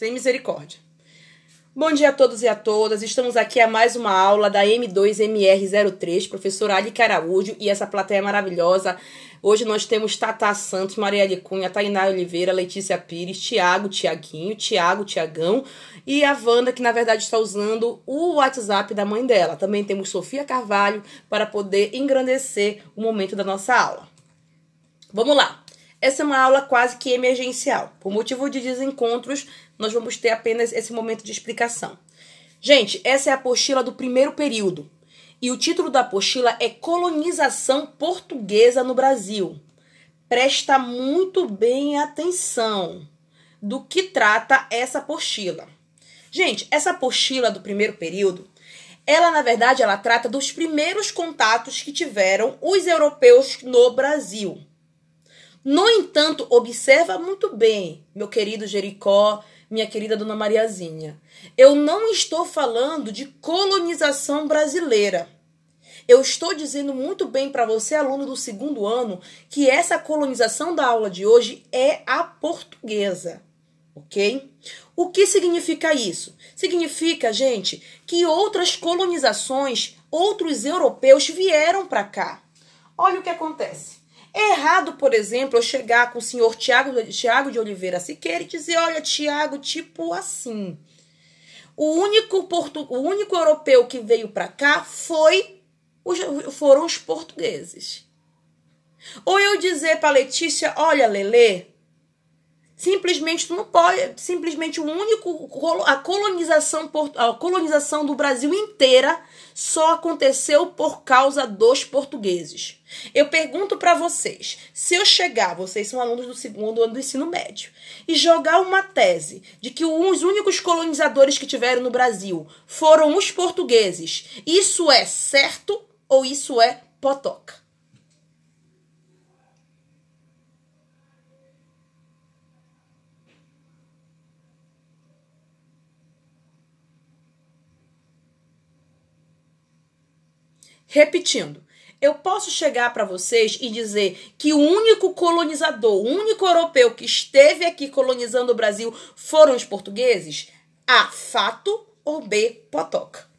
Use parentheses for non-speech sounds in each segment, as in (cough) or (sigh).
Sem misericórdia. Bom dia a todos e a todas. Estamos aqui a mais uma aula da M2MR03, professora Ali Caraújo e essa plateia maravilhosa. Hoje nós temos Tata Santos, Marielle Cunha, Tainá Oliveira, Letícia Pires, Tiago, Tiaguinho, Tiago, Tiagão e a Wanda, que na verdade está usando o WhatsApp da mãe dela. Também temos Sofia Carvalho para poder engrandecer o momento da nossa aula. Vamos lá. Essa é uma aula quase que emergencial. Por motivo de desencontros, nós vamos ter apenas esse momento de explicação. Gente, essa é a apostila do primeiro período. E o título da apostila é Colonização Portuguesa no Brasil. Presta muito bem atenção do que trata essa apostila. Gente, essa apostila do primeiro período, ela na verdade ela trata dos primeiros contatos que tiveram os europeus no Brasil. No entanto, observa muito bem, meu querido Jericó, minha querida Dona Mariazinha. Eu não estou falando de colonização brasileira. Eu estou dizendo muito bem para você, aluno do segundo ano, que essa colonização da aula de hoje é a portuguesa. Ok? O que significa isso? Significa, gente, que outras colonizações, outros europeus vieram para cá. Olha o que acontece. É errado, por exemplo, eu chegar com o senhor Tiago, Tiago de Oliveira Siqueira e dizer: olha, Tiago, tipo assim. O único, portu, o único europeu que veio para cá foi foram os portugueses. Ou eu dizer para Letícia: olha, Lele, simplesmente tu não pode, simplesmente o único a colonização a colonização do Brasil inteira só aconteceu por causa dos portugueses. Eu pergunto para vocês, se eu chegar, vocês são alunos do segundo ano do ensino médio, e jogar uma tese de que os únicos colonizadores que tiveram no Brasil foram os portugueses, isso é certo ou isso é potoca? Repetindo, eu posso chegar para vocês e dizer que o único colonizador, o único europeu que esteve aqui colonizando o Brasil foram os portugueses? A. Fato ou B. Potoca?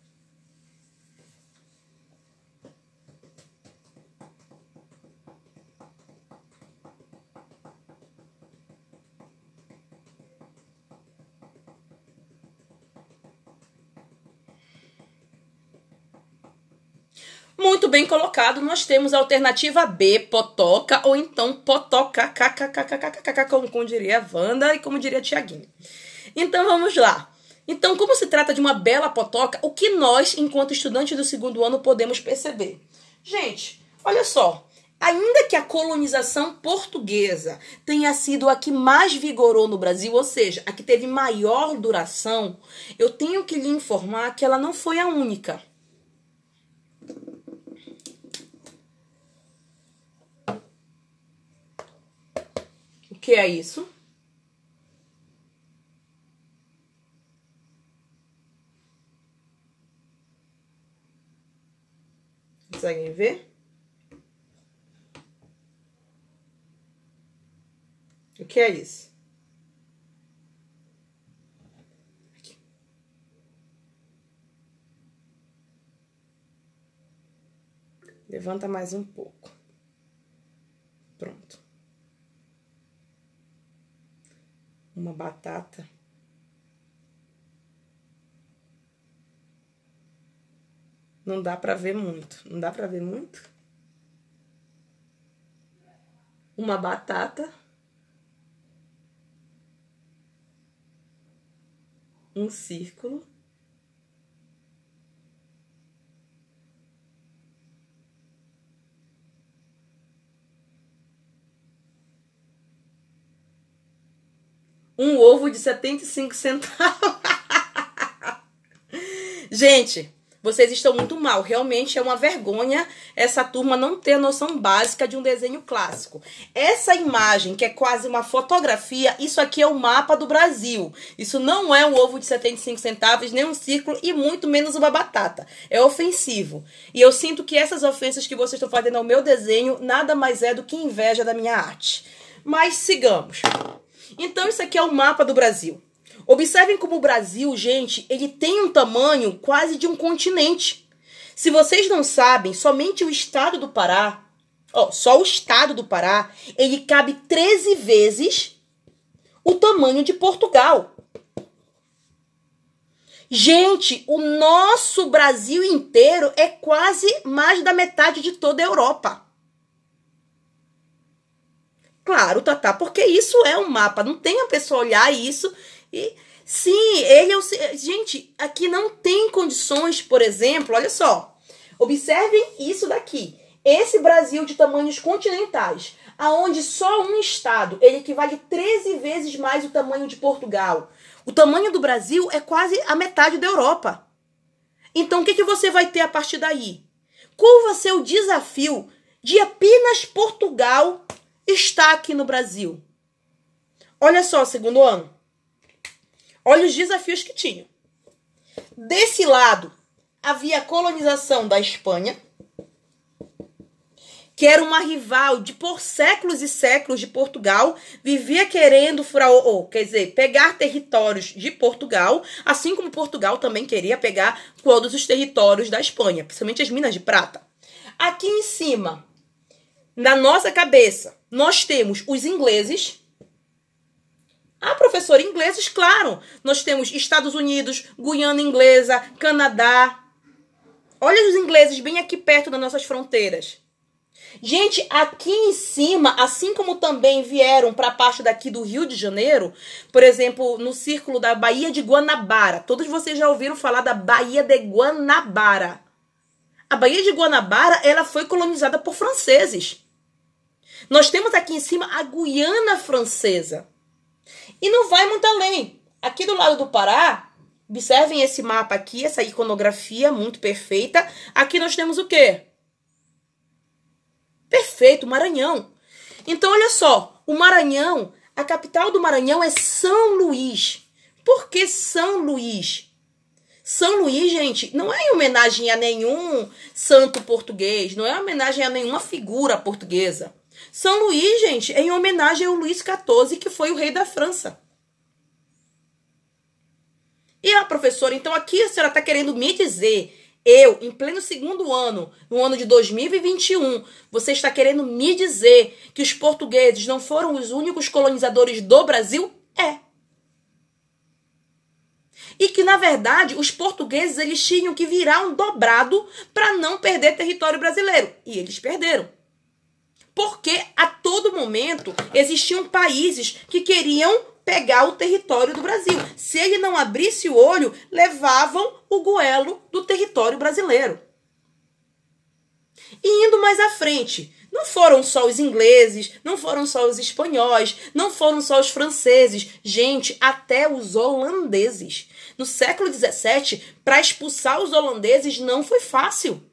Muito bem colocado, nós temos a alternativa B, potoca, ou então potoca, kkkkkkk, como, como diria a Wanda e como diria Tiaguinho. Então vamos lá. Então, como se trata de uma bela potoca, o que nós, enquanto estudantes do segundo ano, podemos perceber? Gente, olha só. Ainda que a colonização portuguesa tenha sido a que mais vigorou no Brasil, ou seja, a que teve maior duração, eu tenho que lhe informar que ela não foi a única. Que é isso? Conseguem ver? O que é isso? Levanta mais um pouco. Pronto. Uma batata. Não dá para ver muito. Não dá para ver muito? Uma batata. Um círculo. Um ovo de 75 centavos. (laughs) Gente, vocês estão muito mal. Realmente é uma vergonha essa turma não ter a noção básica de um desenho clássico. Essa imagem, que é quase uma fotografia, isso aqui é o mapa do Brasil. Isso não é um ovo de 75 centavos, nem um círculo e muito menos uma batata. É ofensivo. E eu sinto que essas ofensas que vocês estão fazendo ao meu desenho nada mais é do que inveja da minha arte. Mas sigamos. Então, isso aqui é o mapa do Brasil. Observem como o Brasil, gente, ele tem um tamanho quase de um continente. Se vocês não sabem, somente o estado do Pará, ó, só o estado do Pará, ele cabe 13 vezes o tamanho de Portugal. Gente, o nosso Brasil inteiro é quase mais da metade de toda a Europa. Claro, Tatá, porque isso é um mapa. Não tem a pessoa olhar isso e. Sim, ele é o. Gente, aqui não tem condições, por exemplo, olha só. Observem isso daqui. Esse Brasil de tamanhos continentais, aonde só um estado ele equivale 13 vezes mais o tamanho de Portugal. O tamanho do Brasil é quase a metade da Europa. Então, o que, que você vai ter a partir daí? Qual vai ser o desafio de apenas Portugal estar aqui no Brasil? Olha só, segundo ano. Olha os desafios que tinham. Desse lado, havia a colonização da Espanha, que era uma rival de por séculos e séculos de Portugal, vivia querendo furar, ou, quer dizer, pegar territórios de Portugal, assim como Portugal também queria pegar todos os territórios da Espanha, principalmente as minas de prata. Aqui em cima, na nossa cabeça, nós temos os ingleses. Ah, professor, ingleses, claro. Nós temos Estados Unidos, Guiana Inglesa, Canadá. Olha os ingleses bem aqui perto das nossas fronteiras. Gente, aqui em cima, assim como também vieram para a parte daqui do Rio de Janeiro, por exemplo, no círculo da Baía de Guanabara. Todos vocês já ouviram falar da Baía de Guanabara. A Baía de Guanabara, ela foi colonizada por franceses. Nós temos aqui em cima a Guiana Francesa. E não vai muito além. Aqui do lado do Pará, observem esse mapa aqui, essa iconografia muito perfeita. Aqui nós temos o quê? Perfeito, Maranhão. Então, olha só, o Maranhão, a capital do Maranhão é São Luís. Por que São Luís? São Luís, gente, não é em homenagem a nenhum santo português, não é em homenagem a nenhuma figura portuguesa. São Luís, gente, é em homenagem ao Luís XIV, que foi o rei da França. E a professora, então aqui a senhora está querendo me dizer eu, em pleno segundo ano, no ano de 2021, você está querendo me dizer que os portugueses não foram os únicos colonizadores do Brasil? É. E que, na verdade, os portugueses eles tinham que virar um dobrado para não perder território brasileiro. E eles perderam. Porque a todo momento existiam países que queriam pegar o território do Brasil. Se ele não abrisse o olho, levavam o goelo do território brasileiro. E indo mais à frente, não foram só os ingleses, não foram só os espanhóis, não foram só os franceses, gente, até os holandeses. No século XVII, para expulsar os holandeses não foi fácil.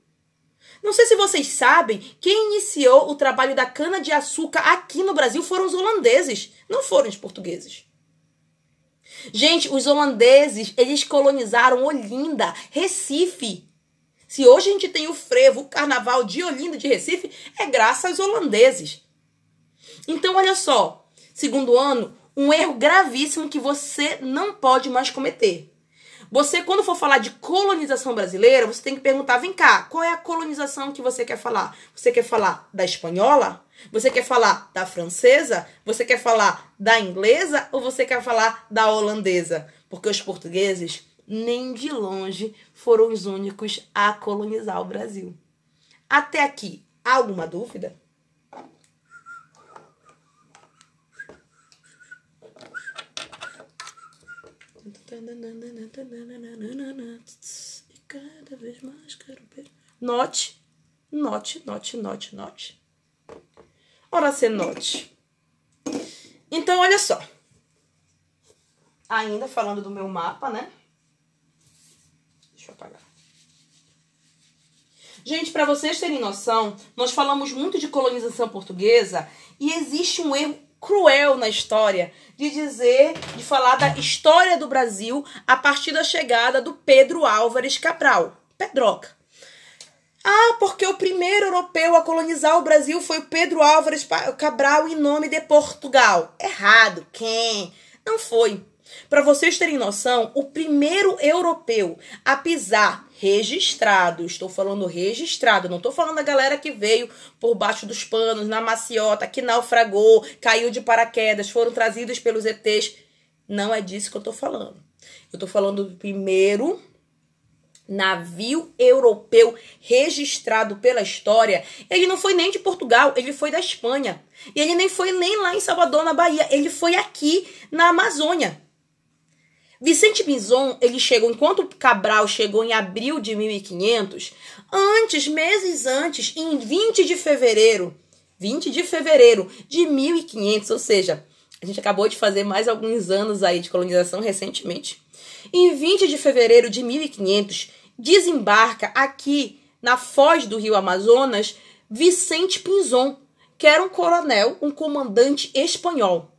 Não sei se vocês sabem, quem iniciou o trabalho da cana-de-açúcar aqui no Brasil foram os holandeses, não foram os portugueses. Gente, os holandeses, eles colonizaram Olinda, Recife. Se hoje a gente tem o frevo, o carnaval de Olinda de Recife, é graças aos holandeses. Então, olha só, segundo ano, um erro gravíssimo que você não pode mais cometer. Você, quando for falar de colonização brasileira, você tem que perguntar: vem cá, qual é a colonização que você quer falar? Você quer falar da espanhola? Você quer falar da francesa? Você quer falar da inglesa? Ou você quer falar da holandesa? Porque os portugueses, nem de longe, foram os únicos a colonizar o Brasil. Até aqui, alguma dúvida? E cada vez mais quero ver. Note, note, note, note, note. Ora, se note. Então, olha só. Ainda falando do meu mapa, né? Deixa eu apagar. Gente, para vocês terem noção, nós falamos muito de colonização portuguesa e existe um erro cruel na história de dizer, de falar da história do Brasil a partir da chegada do Pedro Álvares Cabral, Pedroca. Ah, porque o primeiro europeu a colonizar o Brasil foi o Pedro Álvares Cabral em nome de Portugal. Errado. Quem? Não foi. Para vocês terem noção, o primeiro europeu a pisar registrado, estou falando registrado, não estou falando da galera que veio por baixo dos panos, na maciota, que naufragou, caiu de paraquedas, foram trazidos pelos ETs. Não é disso que eu estou falando. Eu estou falando do primeiro navio europeu registrado pela história, ele não foi nem de Portugal, ele foi da Espanha. E ele nem foi nem lá em Salvador, na Bahia, ele foi aqui na Amazônia. Vicente Bison, ele chegou, enquanto Cabral chegou em abril de 1500, antes, meses antes, em 20 de fevereiro, 20 de fevereiro de 1500, ou seja, a gente acabou de fazer mais alguns anos aí de colonização recentemente. Em 20 de fevereiro de 1500, desembarca aqui na foz do rio Amazonas Vicente Pinzon, que era um coronel, um comandante espanhol.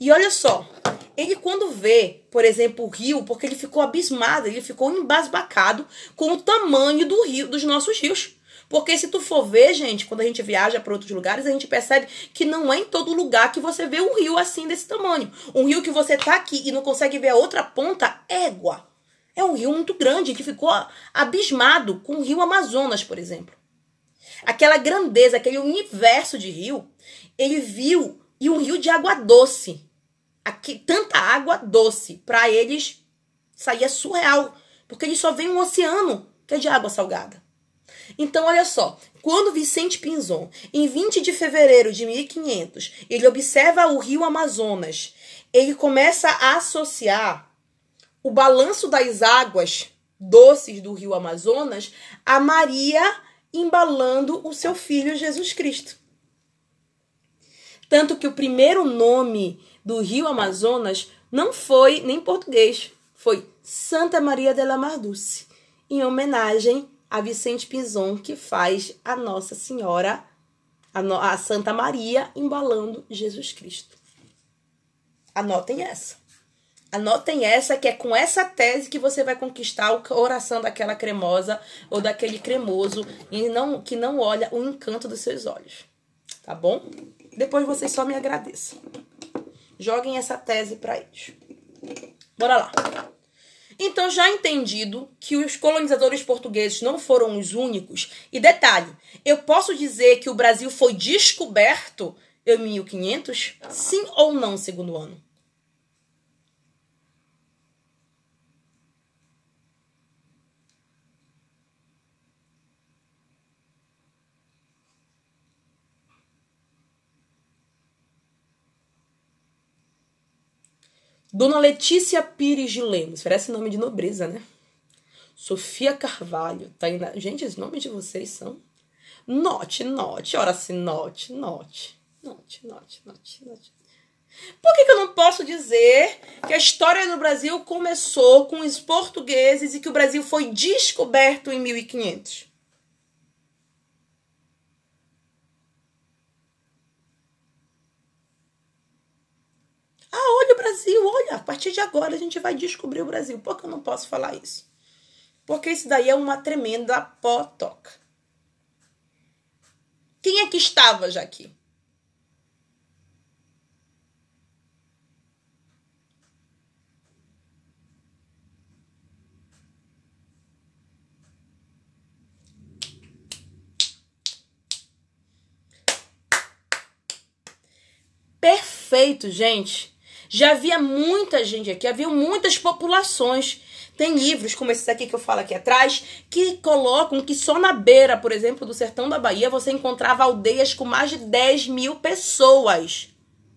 E olha só, ele quando vê, por exemplo, o rio, porque ele ficou abismado, ele ficou embasbacado com o tamanho do rio, dos nossos rios. Porque se tu for ver, gente, quando a gente viaja para outros lugares, a gente percebe que não é em todo lugar que você vê um rio assim desse tamanho. Um rio que você tá aqui e não consegue ver a outra ponta, égua. É um rio muito grande que ficou abismado com o rio Amazonas, por exemplo. Aquela grandeza, aquele universo de rio, ele viu e um rio de água doce aqui, tanta água doce. Para eles, é surreal. Porque eles só veem um oceano que é de água salgada. Então, olha só, quando Vicente Pinzon, em 20 de fevereiro de 1500, ele observa o rio Amazonas, ele começa a associar o balanço das águas doces do rio Amazonas a Maria embalando o seu filho Jesus Cristo. Tanto que o primeiro nome do rio Amazonas não foi nem português, foi Santa Maria de la Marduce, em homenagem a Vicente Pinzon, que faz a Nossa Senhora, a, no, a Santa Maria, embalando Jesus Cristo. Anotem essa. Anotem essa, que é com essa tese que você vai conquistar o coração daquela cremosa ou daquele cremoso e não, que não olha o encanto dos seus olhos. Tá bom? Depois vocês só me agradeçam. Joguem essa tese para eles. Bora lá. Então, já entendido que os colonizadores portugueses não foram os únicos, e detalhe, eu posso dizer que o Brasil foi descoberto em 1500? Sim ou não, segundo ano? Dona Letícia Pires de Lemos, parece nome de nobreza, né? Sofia Carvalho, tá. Gente, os nomes de vocês são Note, note, ora se note, note, note, note, note, note. Por que, que eu não posso dizer que a história do Brasil começou com os portugueses e que o Brasil foi descoberto em 1500? Ah, olha o Brasil, olha, a partir de agora a gente vai descobrir o Brasil. Por que eu não posso falar isso? Porque isso daí é uma tremenda potoca. Quem é que estava já aqui? Perfeito, gente. Já havia muita gente aqui, havia muitas populações. Tem livros como esse aqui que eu falo aqui atrás, que colocam que só na beira, por exemplo, do sertão da Bahia, você encontrava aldeias com mais de 10 mil pessoas.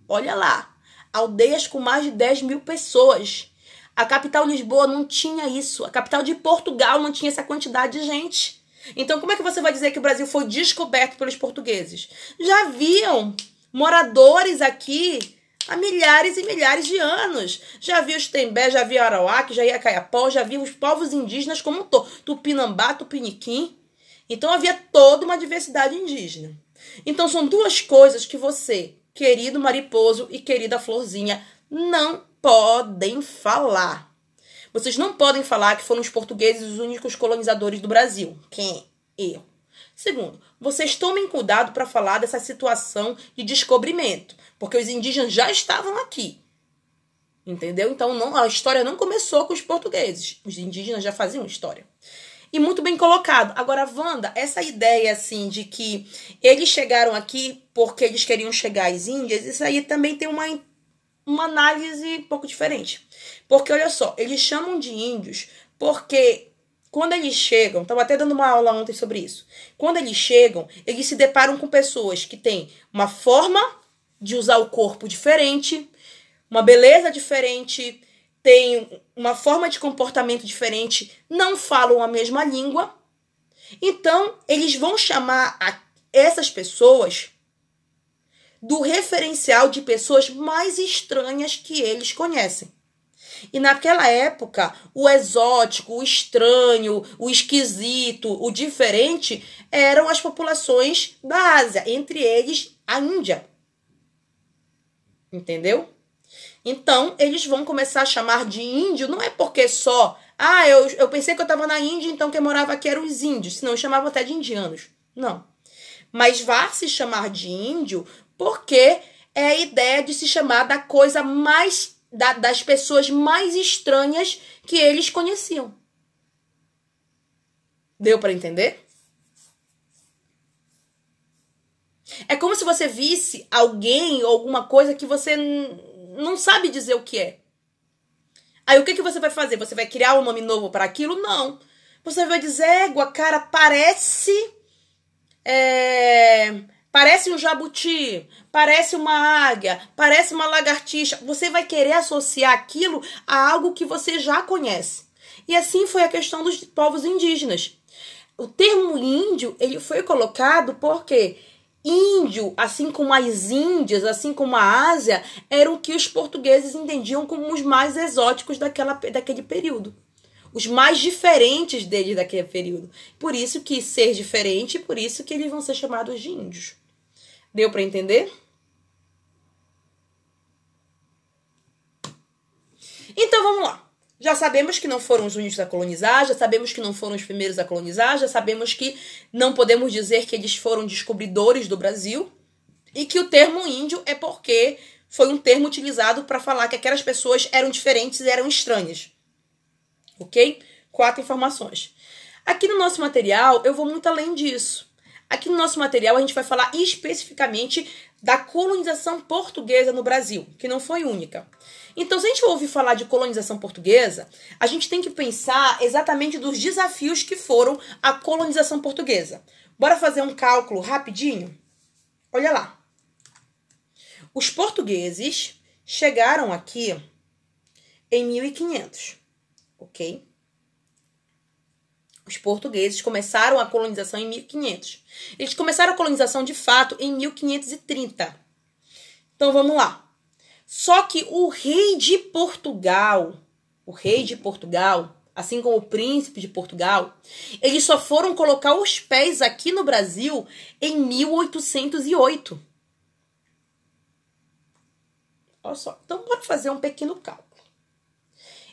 Olha lá, aldeias com mais de 10 mil pessoas. A capital Lisboa não tinha isso. A capital de Portugal não tinha essa quantidade de gente. Então, como é que você vai dizer que o Brasil foi descoberto pelos portugueses? Já haviam moradores aqui há milhares e milhares de anos. Já vi os Tembé, já vi Arauá, já ia Caiapó, já vi os povos indígenas como um todo. Tupinambá, Tupiniquim. Então havia toda uma diversidade indígena. Então são duas coisas que você, querido mariposo e querida florzinha, não podem falar. Vocês não podem falar que foram os portugueses os únicos colonizadores do Brasil. Quem? Eu. Segundo, vocês tomem cuidado para falar dessa situação de descobrimento, porque os indígenas já estavam aqui. Entendeu? Então não, a história não começou com os portugueses. Os indígenas já faziam história. E muito bem colocado. Agora, Wanda, essa ideia assim de que eles chegaram aqui porque eles queriam chegar às Índias, isso aí também tem uma, uma análise um pouco diferente. Porque, olha só, eles chamam de índios porque quando eles chegam, estava até dando uma aula ontem sobre isso. Quando eles chegam, eles se deparam com pessoas que têm uma forma de usar o corpo diferente, uma beleza diferente, têm uma forma de comportamento diferente, não falam a mesma língua. Então, eles vão chamar essas pessoas do referencial de pessoas mais estranhas que eles conhecem. E naquela época, o exótico, o estranho, o esquisito, o diferente eram as populações da Ásia, entre eles a Índia. Entendeu? Então, eles vão começar a chamar de índio, não é porque só, ah, eu, eu pensei que eu estava na Índia, então quem morava aqui eram os índios, senão chamavam até de indianos. Não. Mas vá se chamar de índio porque é a ideia de se chamar da coisa mais, da, das pessoas mais estranhas que eles conheciam. Deu para entender? É como se você visse alguém ou alguma coisa que você não sabe dizer o que é. Aí o que, que você vai fazer? Você vai criar um nome novo para aquilo? Não. Você vai dizer, égua, cara, parece. É, parece um jabuti, parece uma águia, parece uma lagartixa. Você vai querer associar aquilo a algo que você já conhece. E assim foi a questão dos povos indígenas. O termo índio ele foi colocado porque índio, assim como as Índias, assim como a Ásia, eram o que os portugueses entendiam como os mais exóticos daquela, daquele período. Os mais diferentes deles daquele período. Por isso que ser diferente, por isso que eles vão ser chamados de índios. Deu para entender? Então vamos lá. Já sabemos que não foram os únicos a colonizar, já sabemos que não foram os primeiros a colonizar, já sabemos que não podemos dizer que eles foram descobridores do Brasil e que o termo índio é porque foi um termo utilizado para falar que aquelas pessoas eram diferentes e eram estranhas. Ok? Quatro informações. Aqui no nosso material, eu vou muito além disso. Aqui no nosso material, a gente vai falar especificamente da colonização portuguesa no Brasil, que não foi única. Então, se a gente ouvir falar de colonização portuguesa, a gente tem que pensar exatamente dos desafios que foram a colonização portuguesa. Bora fazer um cálculo rapidinho? Olha lá. Os portugueses chegaram aqui em 1500, ok? Os portugueses começaram a colonização em 1500. Eles começaram a colonização de fato em 1530. Então vamos lá. Só que o rei de Portugal, o rei de Portugal, assim como o príncipe de Portugal, eles só foram colocar os pés aqui no Brasil em 1808. Olha só. Então, bora fazer um pequeno cálculo.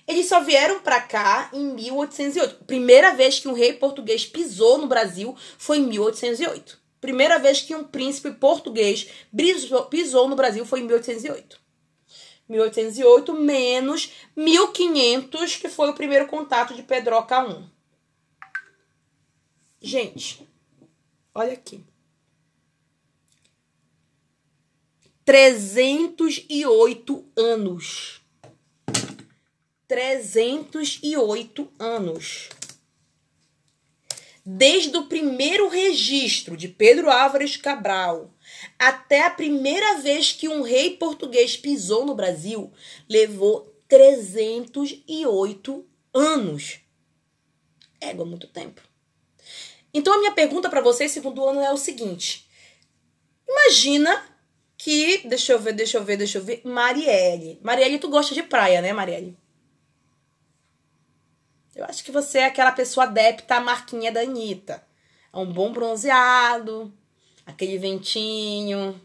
Eles só vieram para cá em 1808. Primeira vez que um rei português pisou no Brasil foi em 1808. Primeira vez que um príncipe português pisou no Brasil foi em 1808. 1808 menos 1500, que foi o primeiro contato de Pedroca 1. Gente, olha aqui. 308 anos. 308 anos. Desde o primeiro registro de Pedro Álvares Cabral até a primeira vez que um rei português pisou no Brasil, levou 308 anos. Égua, muito tempo. Então a minha pergunta para vocês, segundo ano, é o seguinte: imagina que, deixa eu ver, deixa eu ver, deixa eu ver, Marielle. Marielle, tu gosta de praia, né, Marielle? Eu acho que você é aquela pessoa adepta à marquinha da Anitta. É um bom bronzeado, aquele ventinho.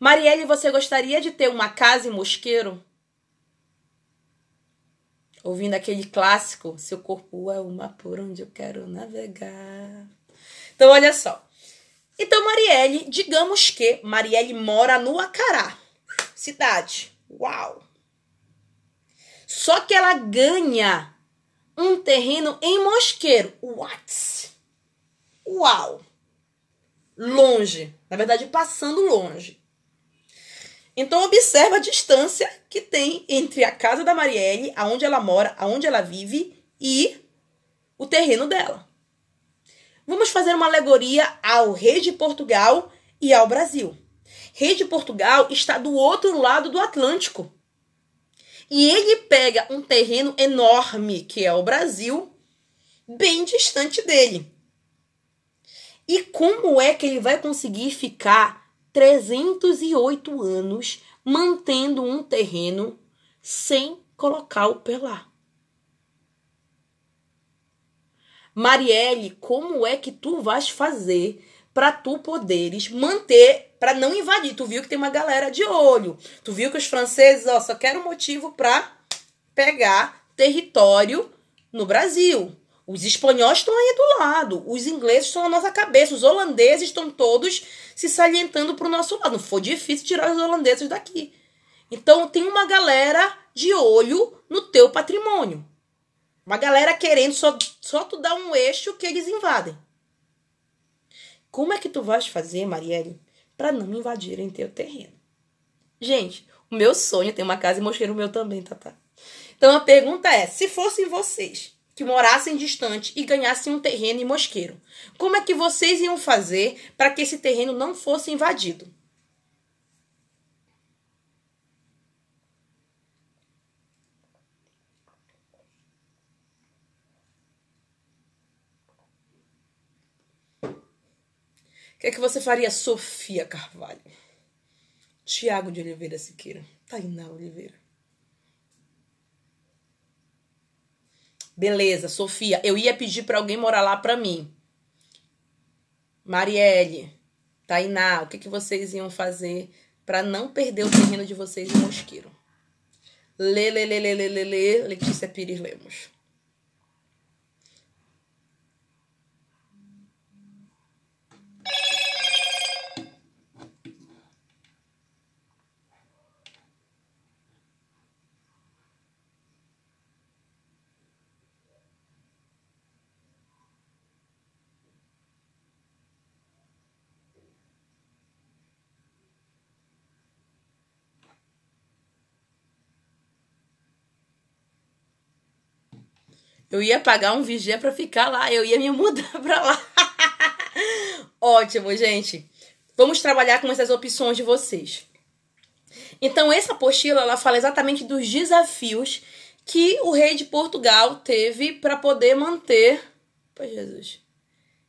Marielle, você gostaria de ter uma casa em Mosqueiro? Ouvindo aquele clássico, seu corpo é uma por onde eu quero navegar. Então, olha só. Então, Marielle, digamos que Marielle mora no Acará, cidade. Uau! Só que ela ganha um terreno em Mosqueiro. What? Uau! Longe. Na verdade, passando longe. Então observa a distância que tem entre a casa da Marielle, aonde ela mora, aonde ela vive e o terreno dela. Vamos fazer uma alegoria ao rei de Portugal e ao Brasil. Rei de Portugal está do outro lado do Atlântico. E ele pega um terreno enorme, que é o Brasil, bem distante dele. E como é que ele vai conseguir ficar 308 anos mantendo um terreno sem colocar o pé lá. Marielle, como é que tu vais fazer para tu poderes manter, para não invadir? Tu viu que tem uma galera de olho. Tu viu que os franceses, ó, só querem um motivo para pegar território no Brasil. Os espanhóis estão aí do lado, os ingleses estão na nossa cabeça, os holandeses estão todos se salientando para o nosso lado. Não foi difícil tirar os holandeses daqui. Então tem uma galera de olho no teu patrimônio. Uma galera querendo só, só tu dar um eixo que eles invadem. Como é que tu vais fazer, Marielle, para não invadirem teu terreno? Gente, o meu sonho é ter uma casa e mosqueiro meu também, tá? Então a pergunta é: se fossem vocês, que morassem distante e ganhassem um terreno em Mosqueiro. Como é que vocês iam fazer para que esse terreno não fosse invadido? Que é que você faria, Sofia Carvalho? Tiago de Oliveira Siqueira. Tainá Oliveira. Beleza, Sofia, eu ia pedir para alguém morar lá para mim. Marielle, Tainá, o que, que vocês iam fazer para não perder o terreno de vocês em Mosqueiro? Lê, lê, lê, lê, lê, lê, lê, Letícia Pires Lemos. Eu ia pagar um vigia para ficar lá, eu ia me mudar para lá. (laughs) Ótimo, gente. Vamos trabalhar com essas opções de vocês. Então, essa apostila ela fala exatamente dos desafios que o rei de Portugal teve para poder manter. Pai Jesus.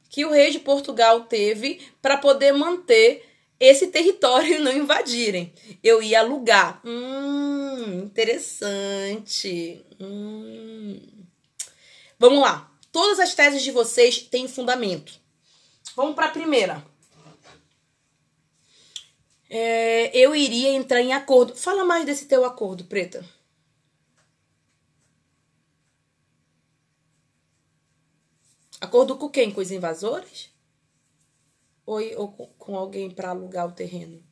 Que o rei de Portugal teve para poder manter esse território e não invadirem. Eu ia alugar. Hum, interessante. Hum. Vamos lá. Todas as teses de vocês têm fundamento. Vamos para a primeira. É, eu iria entrar em acordo. Fala mais desse teu acordo, Preta. Acordo com quem? Com os invasores? Ou, ou com alguém para alugar o terreno?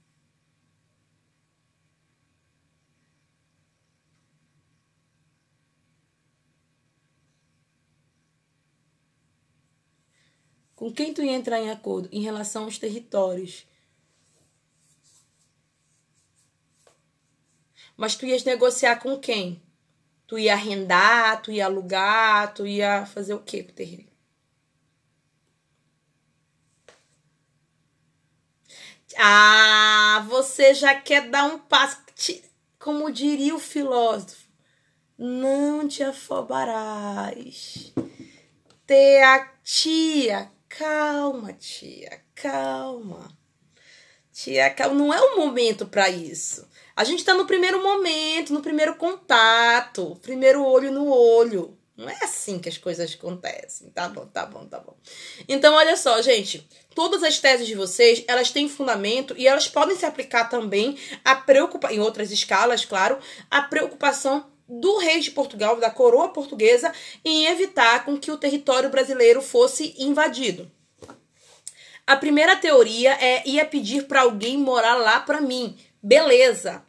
Com quem tu ia entrar em acordo em relação aos territórios? Mas tu ias negociar com quem? Tu ia arrendar, tu ia alugar, tu ia fazer o quê com o terreno? Ah, você já quer dar um passo. Como diria o filósofo, não te afobarás. Te a tia Calma, tia, calma. Tia, calma. Não é o momento para isso. A gente tá no primeiro momento, no primeiro contato, primeiro olho no olho. Não é assim que as coisas acontecem. Tá bom, tá bom, tá bom. Então, olha só, gente. Todas as teses de vocês, elas têm fundamento e elas podem se aplicar também a preocupação, em outras escalas, claro, a preocupação do rei de Portugal, da coroa portuguesa, em evitar com que o território brasileiro fosse invadido. A primeira teoria é ia pedir para alguém morar lá para mim. Beleza.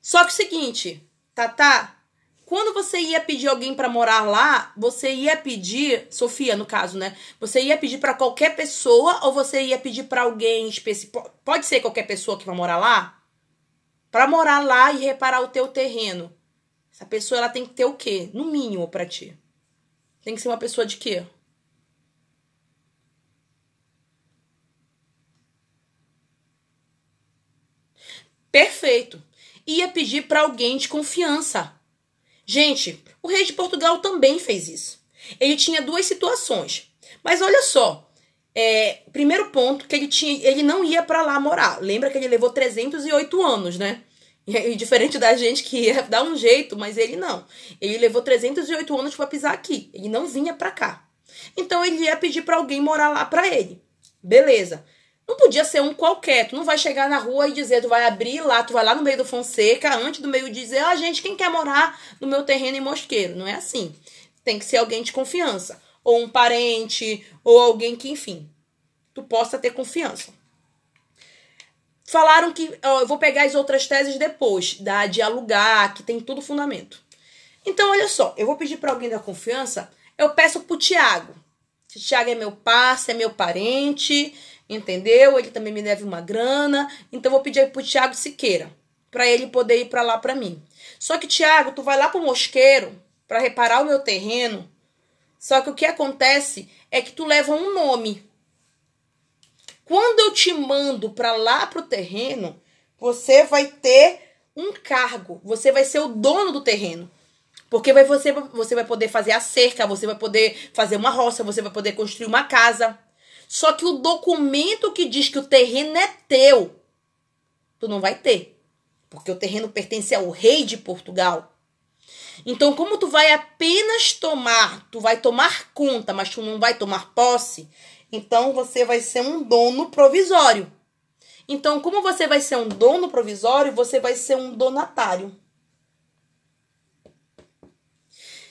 Só que o seguinte, Tata, quando você ia pedir alguém para morar lá, você ia pedir, Sofia, no caso, né? Você ia pedir para qualquer pessoa ou você ia pedir para alguém específico? Pode ser qualquer pessoa que vai morar lá? Para morar lá e reparar o teu terreno. Essa pessoa ela tem que ter o quê? No mínimo para ti. Tem que ser uma pessoa de quê? Perfeito. Ia pedir para alguém de confiança. Gente, o rei de Portugal também fez isso. Ele tinha duas situações. Mas olha só, é, primeiro ponto que ele tinha, ele não ia para lá morar. Lembra que ele levou 308 anos, né? E, diferente da gente que ia dar um jeito, mas ele não. Ele levou 308 anos para pisar aqui. Ele não vinha para cá. Então ele ia pedir para alguém morar lá para ele. Beleza. Não podia ser um qualquer. Tu não vai chegar na rua e dizer, tu vai abrir lá, tu vai lá no meio do Fonseca, antes do meio dizer, ah, gente, quem quer morar no meu terreno em Mosqueiro? Não é assim. Tem que ser alguém de confiança. Ou um parente, ou alguém que, enfim, tu possa ter confiança. Falaram que. Ó, eu vou pegar as outras teses depois, da de alugar, que tem tudo fundamento. Então, olha só, eu vou pedir para alguém da confiança, eu peço pro Tiago. Se Tiago é meu parceiro, é meu parente, entendeu? Ele também me deve uma grana, então vou pedir pro Tiago Siqueira, para ele poder ir para lá para mim. Só que Tiago, tu vai lá pro mosqueiro para reparar o meu terreno. Só que o que acontece é que tu leva um nome. Quando eu te mando para lá pro terreno, você vai ter um cargo, você vai ser o dono do terreno. Porque vai, você, você vai poder fazer a cerca, você vai poder fazer uma roça, você vai poder construir uma casa. Só que o documento que diz que o terreno é teu, tu não vai ter. Porque o terreno pertence ao rei de Portugal. Então, como tu vai apenas tomar, tu vai tomar conta, mas tu não vai tomar posse, então você vai ser um dono provisório. Então, como você vai ser um dono provisório, você vai ser um donatário.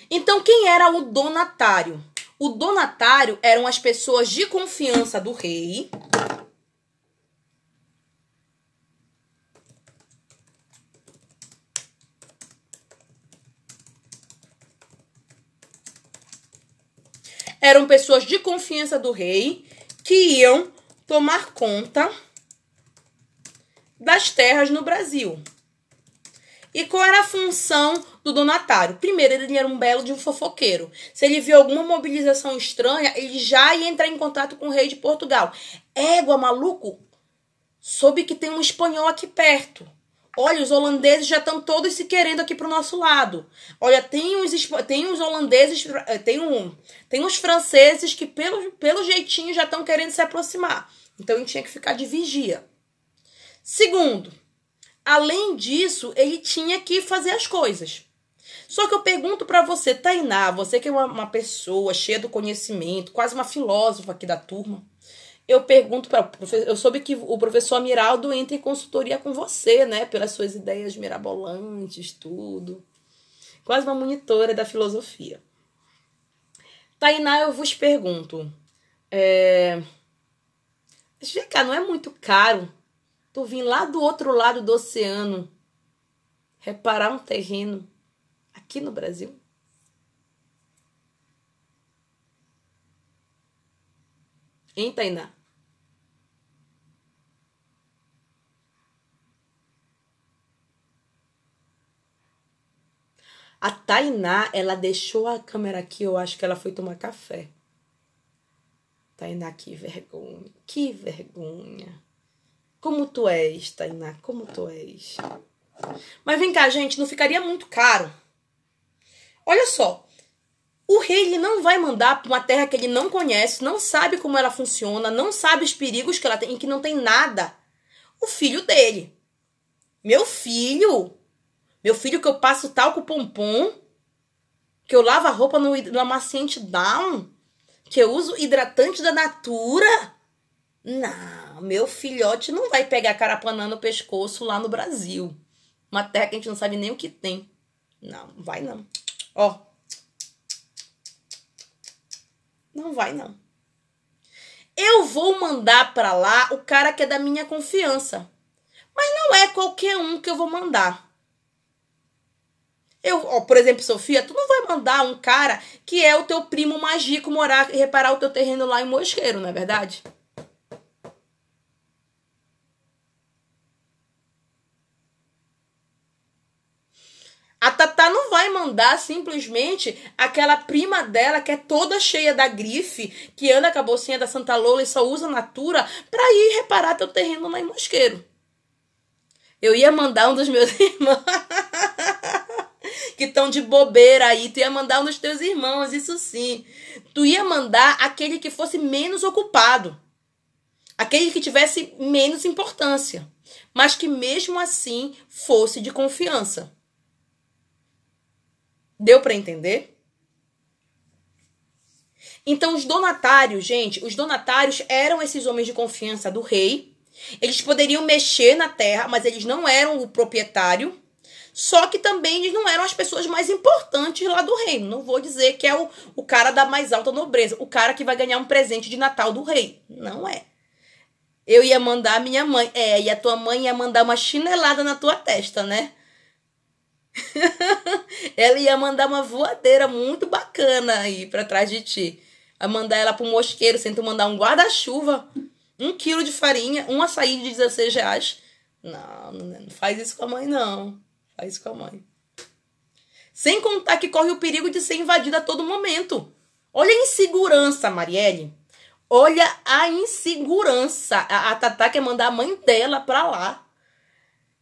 Então, quem era o donatário? O donatário eram as pessoas de confiança do rei. Eram pessoas de confiança do rei que iam tomar conta das terras no Brasil. E qual era a função do donatário? Primeiro, ele era um belo de um fofoqueiro. Se ele viu alguma mobilização estranha, ele já ia entrar em contato com o rei de Portugal. Égua, maluco, soube que tem um espanhol aqui perto. Olha, os holandeses já estão todos se querendo aqui pro nosso lado. Olha, tem uns, tem uns holandeses, eh, tem, um, tem uns franceses que, pelo, pelo jeitinho, já estão querendo se aproximar. Então, ele tinha que ficar de vigia. Segundo, Além disso, ele tinha que fazer as coisas. Só que eu pergunto para você, Tainá, você que é uma, uma, pessoa cheia do conhecimento, quase uma filósofa aqui da turma. Eu pergunto para eu soube que o professor Amiraldo entra em consultoria com você, né, pelas suas ideias mirabolantes, tudo. Quase uma monitora da filosofia. Tainá, eu vos pergunto, é... Vem cá, não é muito caro Tu vir lá do outro lado do oceano reparar um terreno aqui no Brasil? Hein, Tainá? A Tainá, ela deixou a câmera aqui, eu acho que ela foi tomar café. Tainá, que vergonha, que vergonha. Como tu és, Tainá, como tu és. Mas vem cá, gente, não ficaria muito caro. Olha só. O rei ele não vai mandar para uma terra que ele não conhece, não sabe como ela funciona, não sabe os perigos que ela tem, e que não tem nada. O filho dele. Meu filho. Meu filho que eu passo talco pompom, que eu lavo a roupa no, amaciante down, que eu uso hidratante da Natura. Não, meu filhote não vai pegar carapanã no pescoço lá no Brasil. Uma terra que a gente não sabe nem o que tem. Não, vai não. Ó. Não vai não. Eu vou mandar para lá o cara que é da minha confiança. Mas não é qualquer um que eu vou mandar. Eu, ó, por exemplo, Sofia, tu não vai mandar um cara que é o teu primo mágico morar e reparar o teu terreno lá em Mosqueiro, não é verdade? A Tatá não vai mandar simplesmente aquela prima dela que é toda cheia da grife, que anda com a bolsinha da Santa Lola e só usa Natura, pra ir reparar teu terreno lá em Mosqueiro. Eu ia mandar um dos meus (laughs) irmãos que estão de bobeira aí, tu ia mandar um dos teus irmãos, isso sim. Tu ia mandar aquele que fosse menos ocupado. Aquele que tivesse menos importância, mas que mesmo assim fosse de confiança. Deu para entender? Então, os donatários, gente, os donatários eram esses homens de confiança do rei. Eles poderiam mexer na terra, mas eles não eram o proprietário. Só que também eles não eram as pessoas mais importantes lá do reino. Não vou dizer que é o, o cara da mais alta nobreza, o cara que vai ganhar um presente de Natal do rei. Não é. Eu ia mandar a minha mãe. É, e a tua mãe ia mandar uma chinelada na tua testa, né? (laughs) ela ia mandar uma voadeira muito bacana aí pra trás de ti. A mandar ela pro mosqueiro, sem tu mandar um guarda-chuva, um quilo de farinha, um açaí de 16 reais. Não, não faz isso com a mãe, não. Faz isso com a mãe. Sem contar que corre o perigo de ser invadida a todo momento. Olha a insegurança, Marielle. Olha a insegurança. A, a Tatá quer mandar a mãe dela pra lá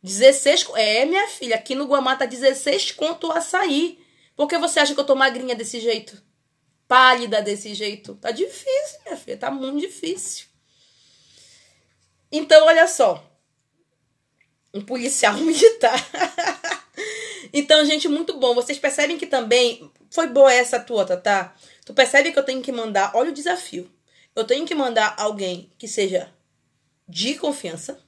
16. É, minha filha, aqui no Guamá tá 16 conto o açaí. Por que você acha que eu tô magrinha desse jeito? Pálida desse jeito? Tá difícil, minha filha, tá muito difícil. Então, olha só. Um policial (laughs) militar. então, gente, muito bom. Vocês percebem que também foi boa essa tua, tá? Tu percebe que eu tenho que mandar, olha o desafio. Eu tenho que mandar alguém que seja de confiança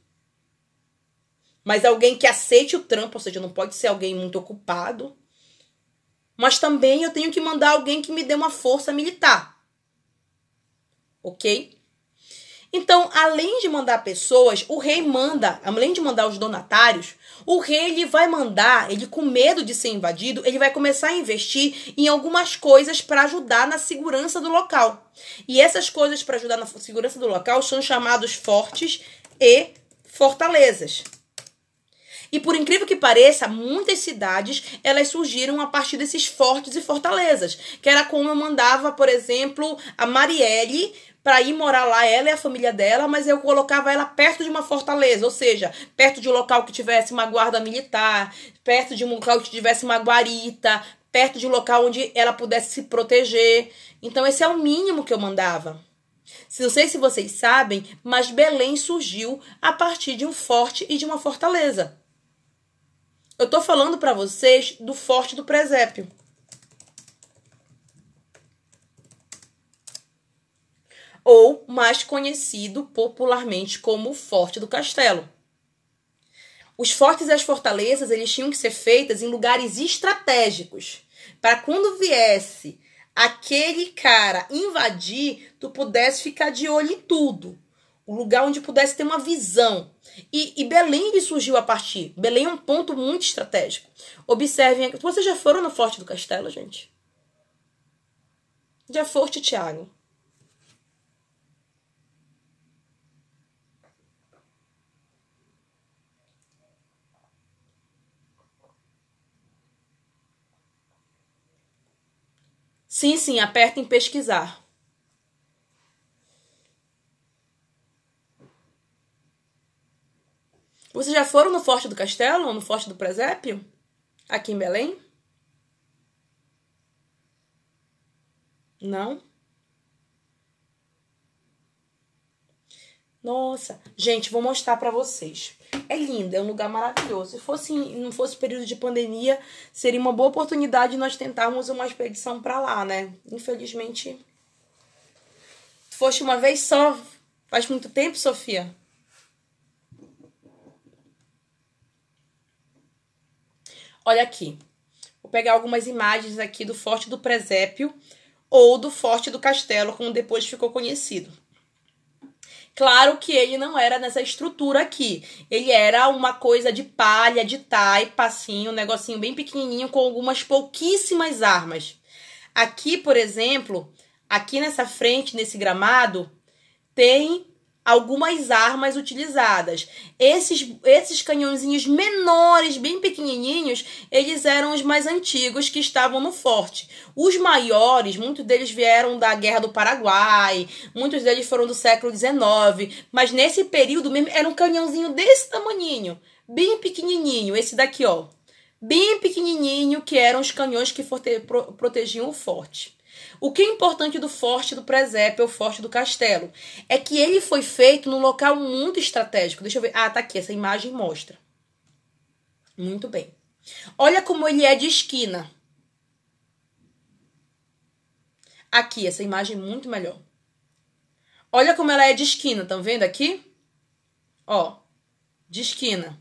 mas alguém que aceite o trampo, ou seja, não pode ser alguém muito ocupado. Mas também eu tenho que mandar alguém que me dê uma força militar. Ok? Então, além de mandar pessoas, o rei manda, além de mandar os donatários, o rei ele vai mandar, ele com medo de ser invadido, ele vai começar a investir em algumas coisas para ajudar na segurança do local. E essas coisas para ajudar na segurança do local são chamados fortes e fortalezas. E por incrível que pareça, muitas cidades elas surgiram a partir desses fortes e fortalezas, que era como eu mandava, por exemplo, a Marielle para ir morar lá, ela e a família dela, mas eu colocava ela perto de uma fortaleza, ou seja, perto de um local que tivesse uma guarda militar, perto de um local que tivesse uma guarita, perto de um local onde ela pudesse se proteger. Então esse é o mínimo que eu mandava. Não sei se vocês sabem, mas Belém surgiu a partir de um forte e de uma fortaleza. Eu tô falando para vocês do Forte do Presépio. Ou mais conhecido popularmente como o Forte do Castelo. Os fortes e as fortalezas, eles tinham que ser feitas em lugares estratégicos, para quando viesse aquele cara invadir, tu pudesse ficar de olho em tudo. Um lugar onde pudesse ter uma visão. E, e Belém surgiu a partir. Belém é um ponto muito estratégico. Observem. Vocês já foram no Forte do Castelo, gente? Já foste, Tiago? Sim, sim, aperta em pesquisar. Vocês já foram no Forte do Castelo ou no Forte do Presépio? Aqui em Belém? Não? Nossa, gente, vou mostrar para vocês. É lindo, é um lugar maravilhoso. Se fosse não fosse período de pandemia, seria uma boa oportunidade nós tentarmos uma expedição para lá, né? Infelizmente, foste uma vez só. Faz muito tempo, Sofia? Olha aqui. Vou pegar algumas imagens aqui do Forte do Presépio ou do Forte do Castelo, como depois ficou conhecido. Claro que ele não era nessa estrutura aqui. Ele era uma coisa de palha, de taipa, assim, um negocinho bem pequenininho com algumas pouquíssimas armas. Aqui, por exemplo, aqui nessa frente, nesse gramado, tem algumas armas utilizadas. Esses, esses canhãozinhos menores, bem pequenininhos, eles eram os mais antigos que estavam no forte. Os maiores, muitos deles vieram da Guerra do Paraguai, muitos deles foram do século XIX, mas nesse período mesmo era um canhãozinho desse tamaninho, bem pequenininho, esse daqui, ó. Bem pequenininho, que eram os canhões que protegiam o forte. O que é importante do forte do presépio, o forte do castelo, é que ele foi feito num local muito estratégico. Deixa eu ver. Ah, tá aqui, essa imagem mostra. Muito bem. Olha como ele é de esquina. Aqui, essa imagem é muito melhor. Olha como ela é de esquina, estão vendo aqui? Ó, de esquina.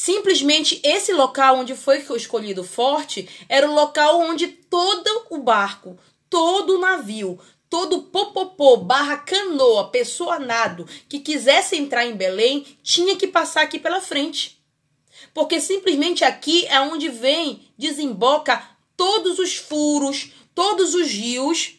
Simplesmente esse local onde foi escolhido o forte era o local onde todo o barco, todo o navio, todo popopô, barra canoa, pessoa nado que quisesse entrar em Belém tinha que passar aqui pela frente. Porque simplesmente aqui é onde vem, desemboca todos os furos, todos os rios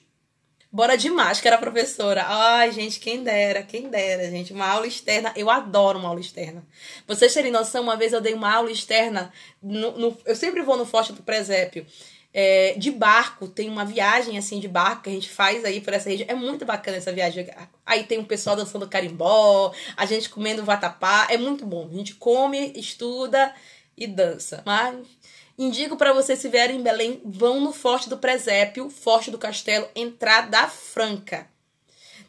Bora de máscara, professora. Ai, gente, quem dera, quem dera, gente. Uma aula externa. Eu adoro uma aula externa. Vocês terem noção, uma vez eu dei uma aula externa. No, no eu sempre vou no Forte do Presépio. É, de barco, tem uma viagem assim de barco que a gente faz aí por essa região. É muito bacana essa viagem. Aí tem um pessoal dançando carimbó, a gente comendo vatapá. É muito bom. A gente come, estuda e dança. Mas Indico para vocês, se vierem em Belém, vão no Forte do Presépio, Forte do Castelo, Entrada Franca.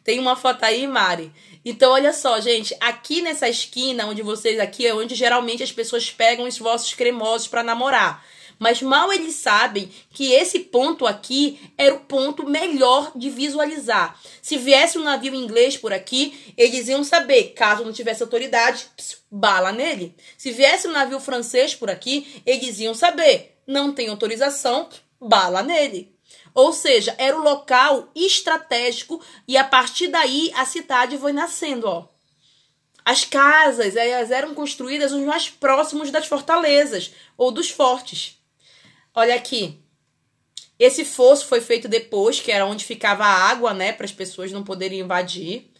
Tem uma foto aí, Mari. Então, olha só, gente, aqui nessa esquina, onde vocês aqui, é onde geralmente as pessoas pegam os vossos cremosos para namorar. Mas mal eles sabem que esse ponto aqui era o ponto melhor de visualizar. Se viesse um navio inglês por aqui, eles iam saber, caso não tivesse autoridade, bala nele. Se viesse um navio francês por aqui, eles iam saber, não tem autorização, bala nele. Ou seja, era o local estratégico e a partir daí a cidade foi nascendo, ó. As casas elas eram construídas os mais próximos das fortalezas ou dos fortes. Olha aqui. Esse fosso foi feito depois, que era onde ficava a água, né, para as pessoas não poderem invadir.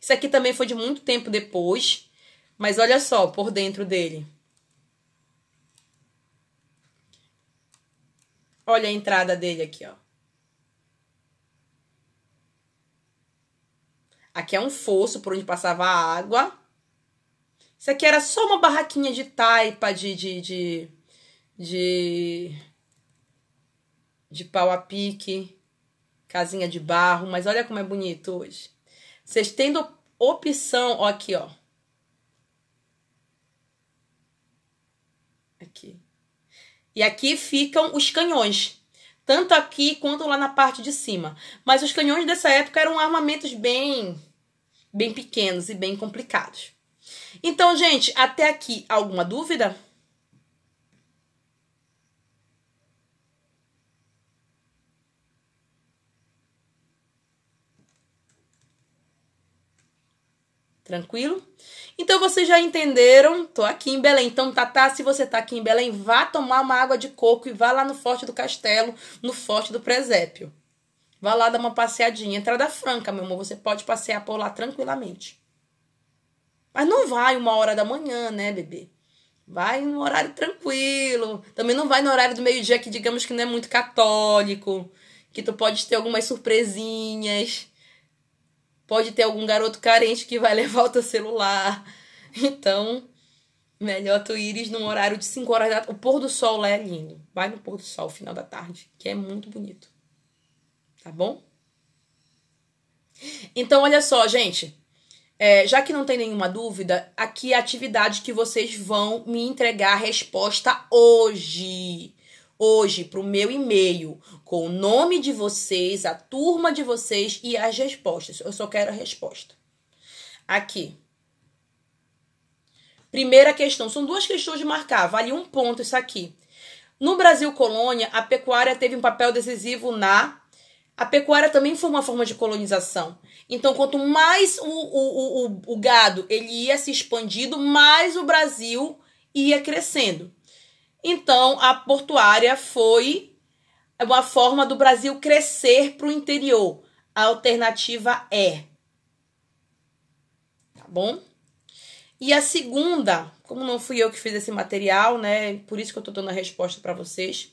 Isso aqui também foi de muito tempo depois, mas olha só por dentro dele. Olha a entrada dele aqui, ó. Aqui é um fosso por onde passava a água. Isso aqui era só uma barraquinha de taipa, de, de, de, de de pau a pique, casinha de barro, mas olha como é bonito hoje. Vocês tendo opção, ó aqui, ó. Aqui. E aqui ficam os canhões, tanto aqui quanto lá na parte de cima. Mas os canhões dessa época eram armamentos bem bem pequenos e bem complicados. Então, gente, até aqui alguma dúvida? Tranquilo? Então vocês já entenderam, tô aqui em Belém. Então, Tatá, se você tá aqui em Belém, vá tomar uma água de coco e vá lá no Forte do Castelo, no Forte do Presépio. Vá lá dar uma passeadinha. Entrada franca, meu amor, você pode passear por lá tranquilamente. Mas não vai uma hora da manhã, né, bebê? Vai no horário tranquilo. Também não vai no horário do meio-dia que digamos que não é muito católico, que tu pode ter algumas surpresinhas. Pode ter algum garoto carente que vai (laughs) levar o teu celular. Então, melhor tu ires num horário de 5 horas da tarde. O pôr do sol lá é lindo. Vai no pôr do sol, final da tarde, que é muito bonito. Tá bom? Então, olha só, gente. É, já que não tem nenhuma dúvida, aqui é a atividade que vocês vão me entregar a resposta hoje hoje para o meu e-mail com o nome de vocês, a turma de vocês e as respostas. Eu só quero a resposta. Aqui. Primeira questão. São duas questões de marcar. Vale um ponto isso aqui. No Brasil colônia, a pecuária teve um papel decisivo na A pecuária também foi uma forma de colonização. Então, quanto mais o, o, o, o gado ele ia se expandindo, mais o Brasil ia crescendo. Então, a portuária foi uma forma do Brasil crescer para o interior. A alternativa é. Tá bom? E a segunda, como não fui eu que fiz esse material, né? Por isso que eu estou dando a resposta para vocês.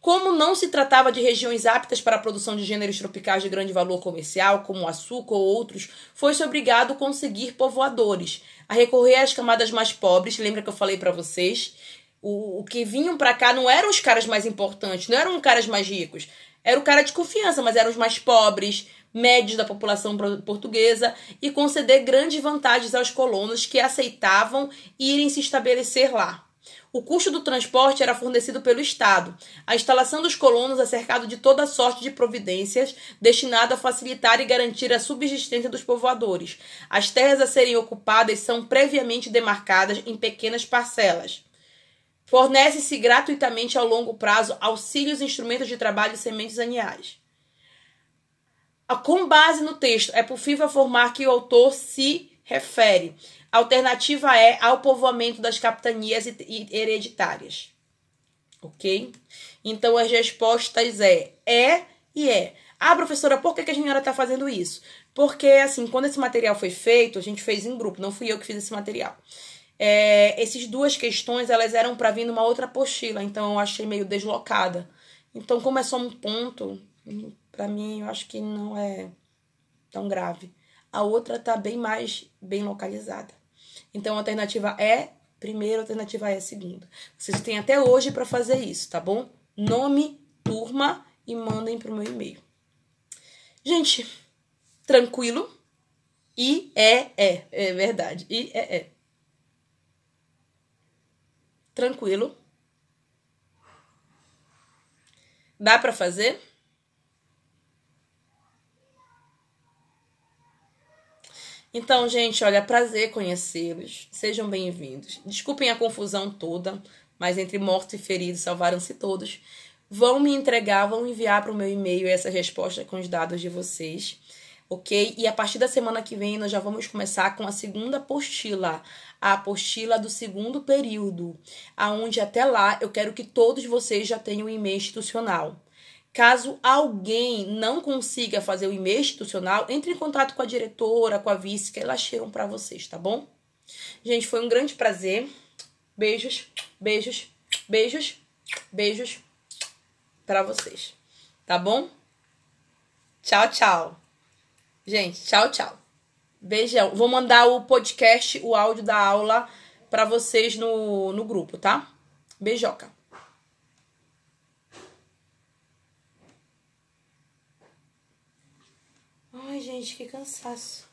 Como não se tratava de regiões aptas para a produção de gêneros tropicais de grande valor comercial, como o açúcar ou outros, foi-se obrigado a conseguir povoadores, a recorrer às camadas mais pobres. Lembra que eu falei para vocês? O, o que vinham para cá não eram os caras mais importantes, não eram os caras mais ricos. Era o cara de confiança, mas eram os mais pobres, médios da população portuguesa e conceder grandes vantagens aos colonos que aceitavam irem se estabelecer lá. O custo do transporte era fornecido pelo Estado. A instalação dos colonos é cercado de toda sorte de providências destinada a facilitar e garantir a subsistência dos povoadores. As terras a serem ocupadas são previamente demarcadas em pequenas parcelas. Fornece-se gratuitamente ao longo prazo auxílios, instrumentos de trabalho e sementes anuais. Com base no texto, é possível afirmar que o autor se refere a alternativa é ao povoamento das capitanias hereditárias. Ok? Então as respostas é é e é. Ah, professora, por que, a senhora está fazendo isso? Porque, assim, quando esse material foi feito, a gente fez em grupo, não fui eu que fiz esse material. É, essas duas questões, elas eram para vir numa outra apostila, então eu achei meio deslocada. Então, como é só um ponto, para mim, eu acho que não é tão grave. A outra tá bem mais bem localizada. Então, a alternativa é primeira, a alternativa é segunda. Vocês têm até hoje para fazer isso, tá bom? Nome, turma e mandem pro meu e-mail. Gente, tranquilo? E é, é, é verdade. E é, é. Tranquilo? Dá para fazer? Então, gente, olha, prazer conhecê-los. Sejam bem-vindos. Desculpem a confusão toda, mas entre mortos e feridos salvaram-se todos. Vão me entregar, vão enviar para o meu e-mail essa resposta com os dados de vocês, ok? E a partir da semana que vem nós já vamos começar com a segunda apostila, a apostila do segundo período, aonde até lá eu quero que todos vocês já tenham o e-mail institucional. Caso alguém não consiga fazer o e-mail institucional, entre em contato com a diretora, com a vice, que elas tiram para vocês, tá bom? Gente, foi um grande prazer. Beijos, beijos, beijos, beijos para vocês. Tá bom? Tchau, tchau. Gente, tchau, tchau. Beijão. Vou mandar o podcast, o áudio da aula para vocês no, no grupo, tá? Beijoca. Ai, gente, que cansaço.